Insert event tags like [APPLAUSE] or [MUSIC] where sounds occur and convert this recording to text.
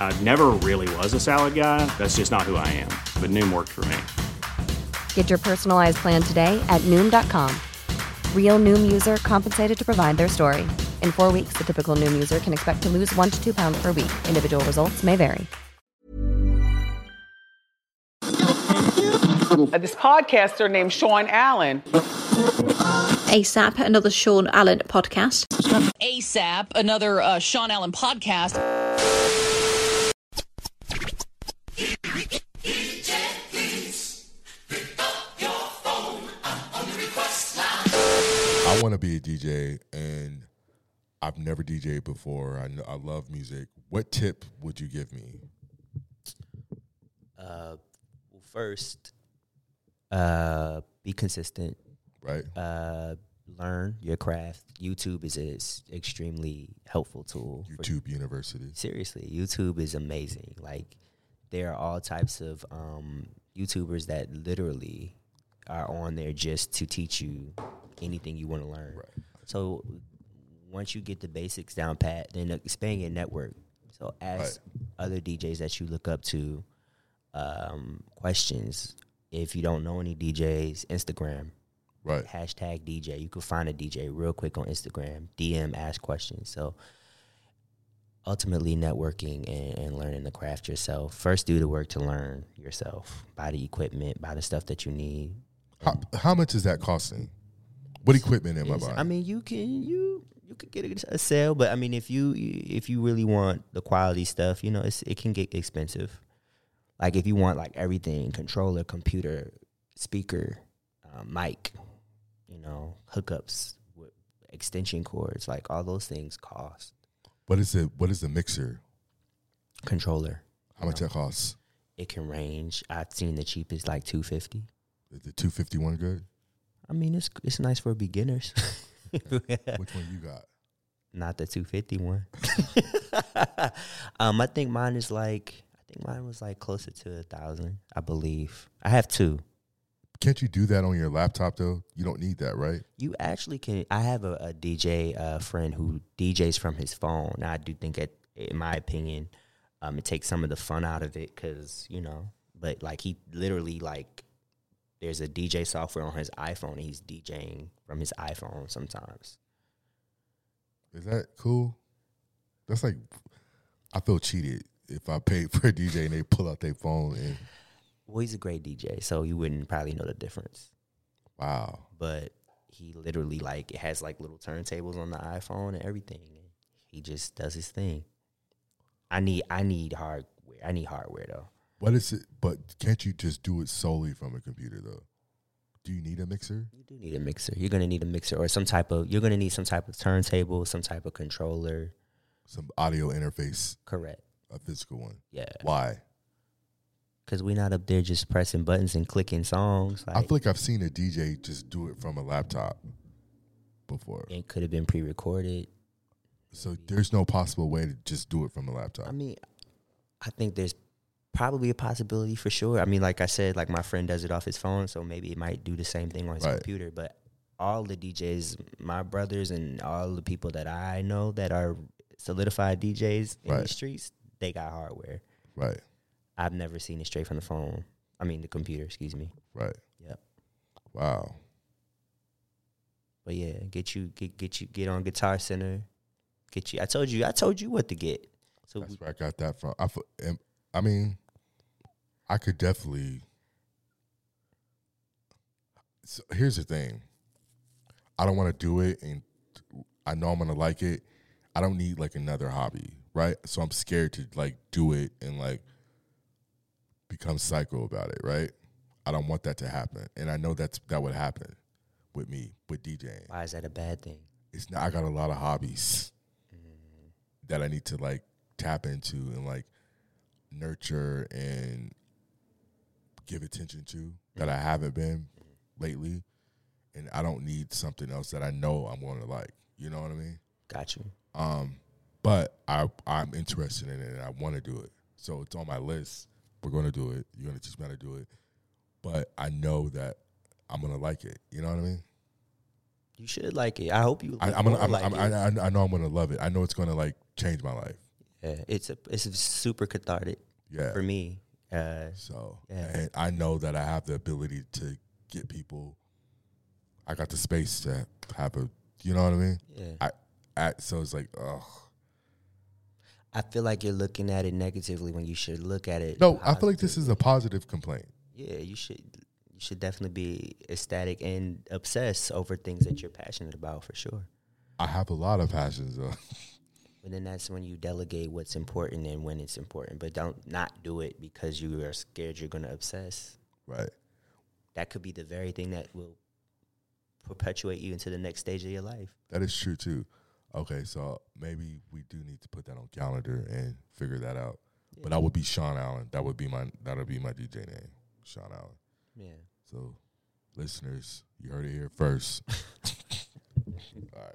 I never really was a salad guy. That's just not who I am. But Noom worked for me. Get your personalized plan today at Noom.com. Real Noom user compensated to provide their story. In four weeks, the typical Noom user can expect to lose one to two pounds per week. Individual results may vary. This podcaster named Sean Allen. ASAP, another Sean Allen podcast. ASAP, another uh, Sean Allen podcast. DJ, and I've never DJed before. I know, I love music. What tip would you give me? Uh, well, first, uh, be consistent. Right. Uh, learn your craft. YouTube is an extremely helpful tool. YouTube University. seriously, YouTube is amazing. Like, there are all types of um, YouTubers that literally are on there just to teach you anything you want to learn. Right. So once you get the basics down pat, then expand your network. So ask other DJs that you look up to um, questions. If you don't know any DJs, Instagram Right. hashtag DJ. You can find a DJ real quick on Instagram. DM, ask questions. So ultimately, networking and, and learning the craft yourself. First, do the work to learn yourself. Buy the equipment. Buy the stuff that you need. How, how much is that costing? What equipment am I buying? I mean, you can you you could get a, sale, but I mean, if you if you really want the quality stuff, you know, it's, it can get expensive. Like if you want like everything, controller, computer, speaker, um, mic, you know, hookups, with extension cords, like all those things cost. what is it? What is the mixer? Controller, How much that costs? it can range. I've seen the cheapest like two fifty. The two fifty one good? I mean, it's it's nice for beginners. [LAUGHS] Which one you got? Not the 250 one. [LAUGHS] um, I think mine is like I think mine was like closer to a thousand. I believe I have two. Can't you do that on your laptop though? You don't need that, right? You actually can. I have a, a DJ uh, friend who DJs from his phone. Now, I do think, that, in my opinion, um, it takes some of the fun out of it because you know. But like he literally like, there's a DJ software on his iPhone. and He's DJing from his iPhone sometimes. Is that cool? That's like I feel cheated if I pay for a DJ and they pull out their phone and Well, he's a great DJ, so you wouldn't probably know the difference. wow. but he literally like it has like little turntables on the iPhone and everything. He just does his thing. I need I need hardware. I need hardware though. What is it? But can't you just do it solely from a computer though? Do you need a mixer? You do need a mixer. You're gonna need a mixer or some type of. You're gonna need some type of turntable, some type of controller. Some audio interface, Correct. a physical one. Yeah. Why? Because we're not up there just pressing buttons and clicking songs. I feel like I've seen a DJ just do it from a laptop before. it could have been pre-recorded. So there's no possible way to just do it from a laptop. I mean, I think there's probably a possibility for sure. I mean, like I said, like my friend does it off his phone, so maybe it might do the same thing on his Right. computer. But all the DJs, my brothers, and all the people that I know that are solidified DJs in Right. the streets, they got hardware. right, I've never seen it straight from the phone. I mean, the computer. Excuse me. right. Yep. Wow. But yeah, get you get get you get on Guitar Center. Get you. I told you. I told you what to get. So That's where I got that from. I, I mean, I could definitely. So here's the thing. I don't want to do it, and I know I'm gonna like it. I don't need like another hobby right? So I'm scared to like do it and like become psycho about it, right? I don't want that to happen, and I know that's that would happen with me with DJing. Why is that a bad thing? It's not, I got a lot of hobbies mm-hmm. that I need to like tap into and like nurture and give attention to that I haven't been lately, and I don't need something else that I know I'm going to like. You know what I mean? Got you. Um, but I I'm interested in it and I want to do it. So it's on my list. We're going to do it. You're going to teach me how to do it. But I know that I'm going to like it. You know what I mean? You should like it. I hope you. I, I'm gonna, I'm, like I'm, it. I, I know I'm going to love it. I know it's going to like change my life. yeah, it's a it's a super cathartic Yeah. for me. Uh, So Yeah. and I know that I have the ability to get people. I got the space to have a. You know what I mean? yeah, I, I so it's like, oh I feel like you're looking at it negatively when you should look at it. no. I feel like this is a positive complaint. Yeah, you should you should definitely be ecstatic and obsess over things that you're passionate about for sure. I have a lot of passions though. [LAUGHS] But then that's when you delegate what's important and when it's important. But don't not do it because you are scared you're going to obsess. right. That could be the very thing that will perpetuate you into the next stage of your life. That is true too. Okay, so maybe we do need to put that on calendar and figure that out. But I would be Sean Allen. That would be my that would be my DJ name, Sean Allen. Yeah. So, listeners, you heard it here first. [LAUGHS] All right.